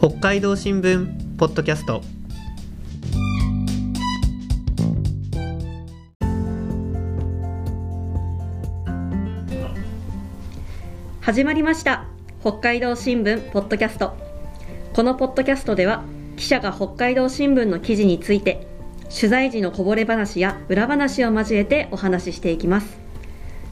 北海道新聞ポッドキャスト。始まりました。北海道新聞ポッドキャスト。このポッドキャストでは記者が北海道新聞の記事について取材時のこぼれ話や裏話を交えてお話ししていきます。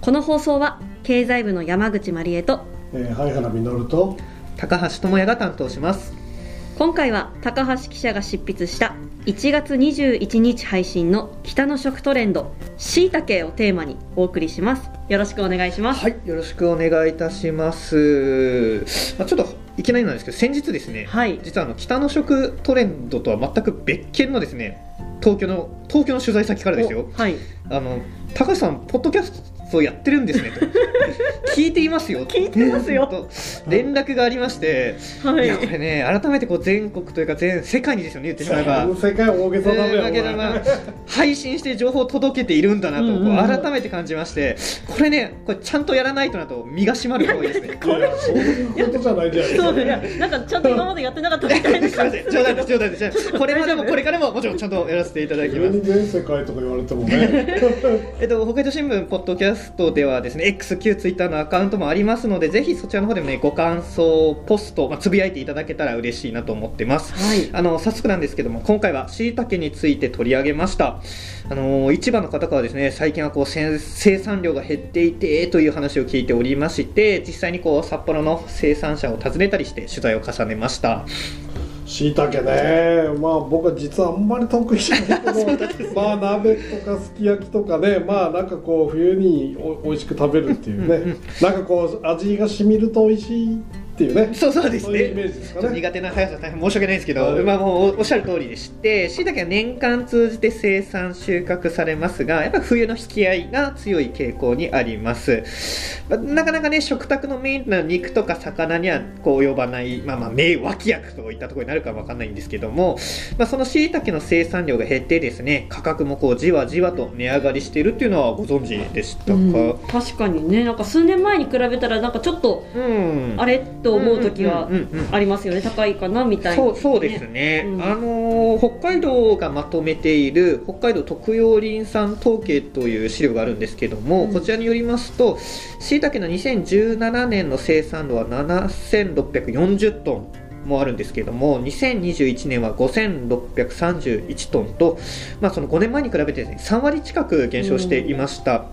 この放送は経済部の山口真理恵とえー、灰原実と高橋智也が担当します。今回は高橋記者が執筆した1月21日配信の北の食トレンドしいたけをテーマにお送りします。よろしくお願いします。はいよろしくお願いいたします、まあ、ちょっといきなりなんですけど先日ですね、はい。実はあの北の食トレンドとは全く別件のですね東京の東京の取材先からですよ。おはい。あの高橋さんポッドキャストやってるんですねと。聞いていますよ聞いてますよ。と連絡がありまして、、はい。いやこれね改めてこう全国というか全世界にですよね言ってしまえば。世界大げさだえー配信して情報を届けているんだなとこう改めて感じまして。これねこれちゃんとやらないとなと身が締まる方がいいですね。いやそういうことじゃないじゃないですかそういやなんかちゃんと今までやってなかったみたいなすいません。冗談です。冗談です。これまでもこれからももちろんちゃんとやらせていただき急ます。に全世界とか言われてもね。えっと、北海道新聞ポッドキャストではですね X、Q、ツイッターのアカウントもありますのでぜひそちらの方でもねご感想ポスト、まあ、つぶやいていただけたら嬉しいなと思ってます。はい。あの早速なんですけども今回はしいたけについて取り上げました。あの市場の方からですね最近はこう生生産量が減っていてという話を聞いておりまして実際にこう札幌の生産者を訪ねたりして取材を重ねましたしいたけね。まあ僕は実はあんまり得意じゃないけど。まあ鍋とかすき焼きとかね。まあなんかこう冬にお美味しく食べるっていうね、なんかこう味が染みると美味しいっていうね。そうそうですね。ージですちょっとかね苦手な速さ大変申し訳ないですけど、はい。まあ、もうおっしゃる通りでしてしいたけは年間通じて生産収穫されますがやっぱり冬の引き合いが強い傾向にあります、まあなかなかね食卓のメインな肉とか魚にはこう及ばない、まあ、まあ名脇役といったところになるかわかんないんですけども、まあ、そのしいたけの生産量が減ってですね価格もこうじわじわと値上がりしているっていうのはご存知でしたか、うん。確かにね。なんか数年前に比べたらなんかちょっとうん。あれ？と思う時はうんうんうんうんありますよね。高いかなみたいな。そうそうですね、うん。あのー北海道がまとめている北海道特養林産統計という資料があるんですけども、うん。こちらによりますとしいたけの2017年の生産量は7640トンもあるんですけども2021年は5631トンと、まあ、その5年前に比べてです、ね、3割近く減少していました。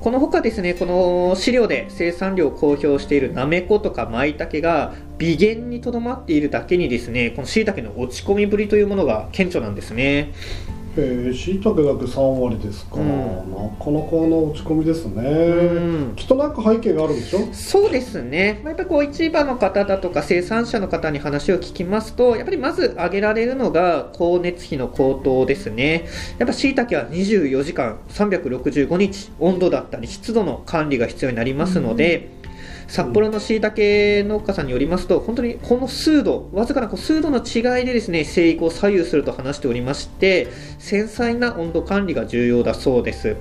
このほかですね、この資料で生産量を公表しているなめことかまいたけが微減にとどまっているだけにですね、この椎茸の落ち込みぶりというものが顕著なんですね。えー、しいたけだけ3割ですか、うん。なかなかの落ち込みですね、うん。きっとなんか背景があるんでしょ？そうですね、まあやっぱりこう市場の方だとか生産者の方に話を聞きますと、やっぱりまず挙げられるのが光熱費の高騰ですね。やっぱしいたけは24時間365日、温度だったり湿度の管理が必要になりますので、札幌のしいたけ農家さんによりますと、本当にこの数度、わずかな数度の違いでですね生育を左右すると話しておりまして、繊細な温度管理が重要だそうです。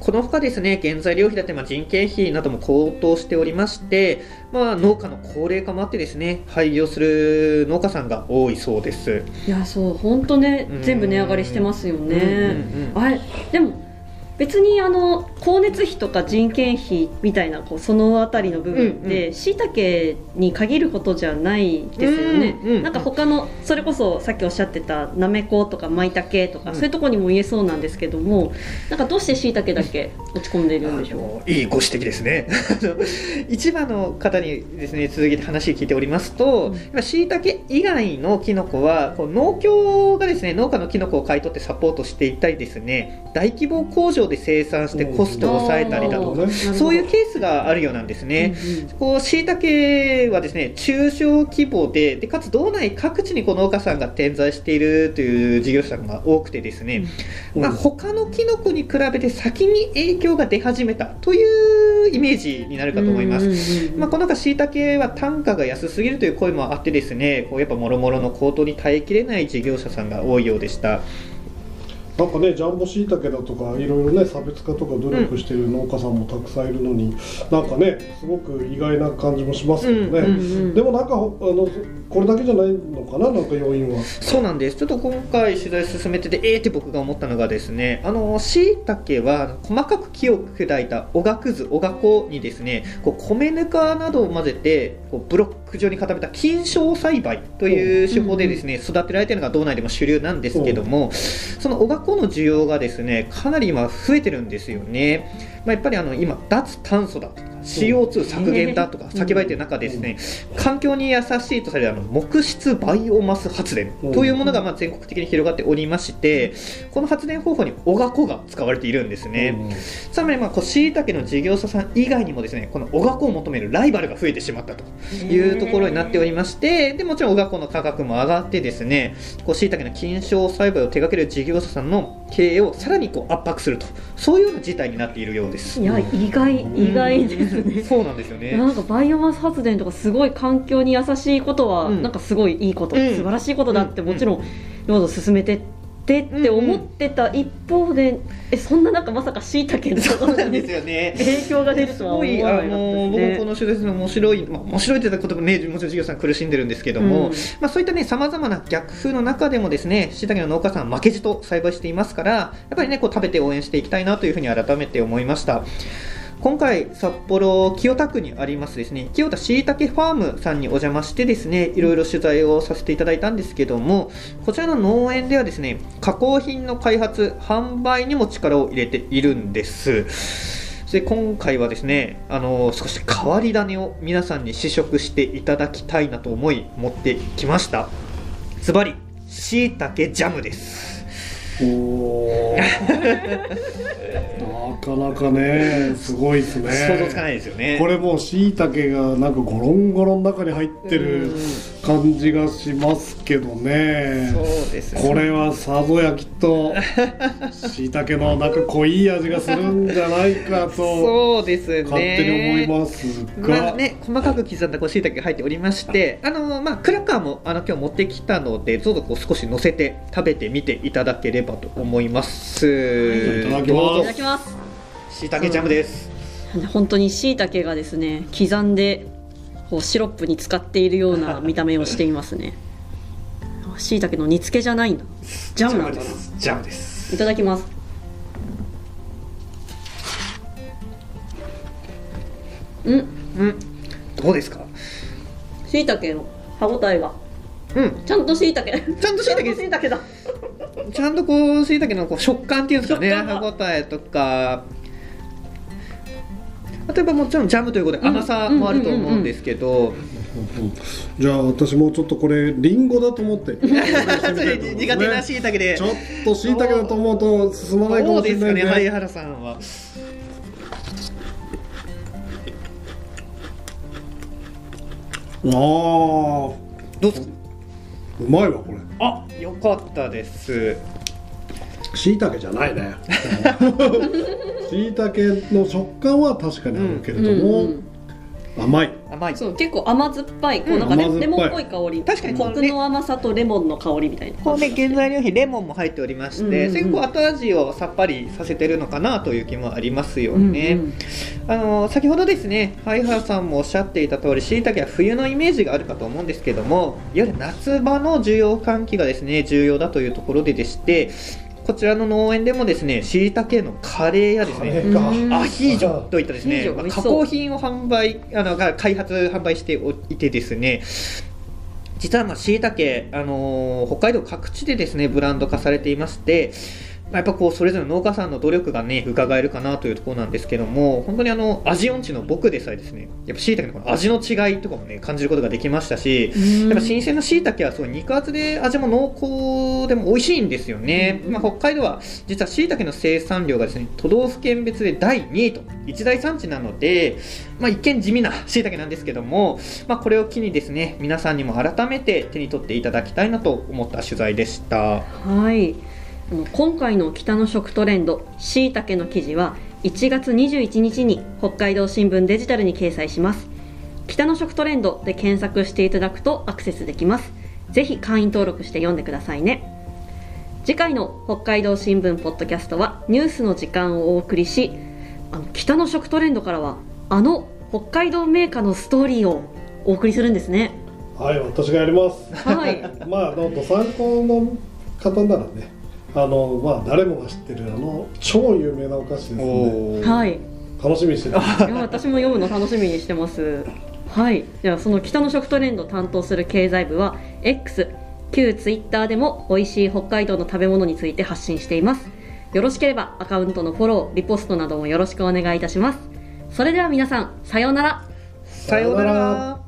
このほかですね、原材料費だってまあ人件費なども高騰しておりまして、まあ、農家の高齢化もあってですね、廃業する農家さんが多いそうです。いやそう本当ねうん全部値上がりしてますよね、あれでも別にあの光熱費とか人件費みたいなこうそのあたりの部分っうんてしいたけに限ることじゃないですよね、うんうんなんか他のそれこそさっきおっしゃってたなめことかまいたけとか、うん。そういうところにも言えそうなんですけどもなんかどうしてしいたけだけ落ち込んでいるんでしょう？いいご指摘ですね。あの市場の方にですね続けて話を聞いておりますとうん。しいたけ以外のキノコはこう農協がですね農家のキノコを買い取ってサポートしていったりですね大規模工場で生産してコストを抑えたりだとかそういうケースがあるようなんですね。こう椎茸はですね中小規模ででかつ道内各地にこう農家さんが点在しているという事業者さんが多くてですね、うんまあ、他のキノコに比べて先に影響が出始めたというイメージになるかと思います。まあ、この中、しいたけは単価が安すぎるという声もあってですね、こうやっぱもろもろの高騰に耐えきれない事業者さんが多いようでした。なんかねジャンボしいたけだとかいろいろね差別化とか努力してる農家さんもたくさんいるのに、なんかねすごく意外な感じもしますけどね、うんうんでもなんかほあのこれだけじゃないのかななんか要因は。そうなんです。ちょっと今回取材進めててえーって僕が思ったのがですねあのしいたけは細かく木を砕いたおがくずおがこにですねこう米ぬかなどを混ぜてこうブロック状に固めた菌床栽培という手法でですね、育てられているのが道内でも主流なんですけども、そのおがこの需要がですねかなり今増えてるんですよね。まあ、やっぱりあの今脱炭素だと。か CO2 削減だとか叫ばれてる中ですね、環境に優しいとされるあの木質バイオマス発電。というものがまあ全国的に広がっておりましてこの発電方法におがこが使われているんですね。つまりまあこう椎茸の事業者さん以外にもですねこのおがこを求めるライバルが増えてしまったというところになっておりましてでもちろんおがこの価格も上がってですねこう椎茸の菌床栽培を手掛ける事業者さんの経営をさらにこう圧迫すると。そういうような事態になっているようです。いや意外意外ですね。そうなんですよね。なんかバイオマス発電とかすごい環境に優しいことは、うん。なんかすごいいいこと、うん。素晴らしいことだってうん。もちろんどうぞ進めてってって思ってた一方で、えそんな中まさかしいたけのそうなんですよね。影響が出るすとは思わなかったの僕もですね。この取材するの面白い、まあ、面白いといった言葉ねもちろん事業者さん苦しんでるんですけども、うんまあ、そういったねさまざまな逆風の中でもですね椎茸の農家さんは負けじと栽培していますからやっぱりねこう食べて応援していきたいなというふうに改めて思いました。今回札幌清田区にありますですね清田しいたけファームさんにお邪魔してですねいろいろ取材をさせていただいたんですけどもこちらの農園ではですね加工品の開発販売にも力を入れているんです。で今回はですねあの少し変わり種を皆さんに試食していただきたいなと思い持ってきました。ズバリしいたけジャムです。なかなかねすごいですね。想像つかないですよね。これもうしいたけがなんかゴロンゴロンの中に入ってる感じがしますけどね。そうですね。これはさぞやきっとしいたけのなんか濃い味がするんじゃないかとそうですね。勝手に思いますが、まあね、細かく刻んだこう椎茸が入っておりまして、あのまあ、クラッカーもあの今日持ってきたので、どうぞこう少し乗せて食べてみていただければと思います。いただきます。どうぞいただきます。椎茸ジャムです。本当にしいたけがですね刻んでこうシロップに使っているような 見た目をしていますね。しいたけの煮付けじゃないんだジャムなんだな？です。ジャムです。いただきます。うんうん、どうですか？しいたけの歯ごたえがうん、ちゃんとしいたけちゃんとしいたけだ。ちゃんとこう椎茸のこう食感っていうんですかね、歯ごたえとか。例えばもちろんジャムということで甘さもあると思うんですけど、じゃあ私もちょっとこれリンゴだと思って。苦手な椎茸で。ちょっとしいたけだと思うと進まないかどもしれないんですかね、灰原さんは。あー。どうですか？うまいわこれ。あ、よかったです。しいたけじゃないね。しいたけの食感は確かにあるけれども、うん。甘い。甘い。そう結構甘酸っぱい。こううんなんかレ,、甘酸っぱい。レモンっぽい香り。確かに。このコクの甘さとレモンの香りみたいな。こうね、原材料費レモンも入っておりまして、うん。うんうんそれこう後味をさっぱりさせてるのかなという気もありますようんね。うん。あの先ほどですね、灰原さんもおっしゃっていた通り、しいたけは冬のイメージがあるかと思うんですけども、いわゆる夏場の需要喚起がですね重要だというところででして、こちらの農園でもですね、しいたけのカレーやですね、アヒージョといったですね、まあ加工品を販売あのが開発販売しておいてですね。実はまあ椎茸、あのー北海道各地でですねブランド化されていまして、まあ、やっぱこうそれぞれの農家さんの努力がね伺えるかなというところなんですけども本当にあの味音痴の僕でさえですねやっぱ椎茸のこの味の違いとかもね感じることができましたし、やっぱ新鮮な椎茸はすごい肉厚で味も濃厚でも美味しいんですよね、まあ、北海道は実は椎茸の生産量がですね都道府県別で第2位と一大産地なので、まあ、一見地味な椎茸なんですけども、まあ、これを機にですね皆さんにも改めて手に取っていただきたいなと思った取材でした。はい今回の北の食トレンドしいたけの記事は1月21日に北海道新聞デジタルに掲載します。北の食トレンドで検索していただくとアクセスできます。ぜひ会員登録して読んでくださいね。次回の北海道新聞ポッドキャストはニュースの時間をお送りしあの北の食トレンドからはあの北海道メーカーのストーリーをお送りするんですね。はい私がやります。はい。まああのどさんこの方ならねあのまあ誰もが知ってるあの超有名なお菓子ですのでおー。はい。楽しみにしてていや私も読むの楽しみにしてます。はい。ではその北の食トレンドを担当する経済部は X 旧 Twitter でも美味しい北海道の食べ物について発信しています。よろしければアカウントのフォローリポストなどもよろしくお願いいたします。それでは皆さんさようなら。さようなら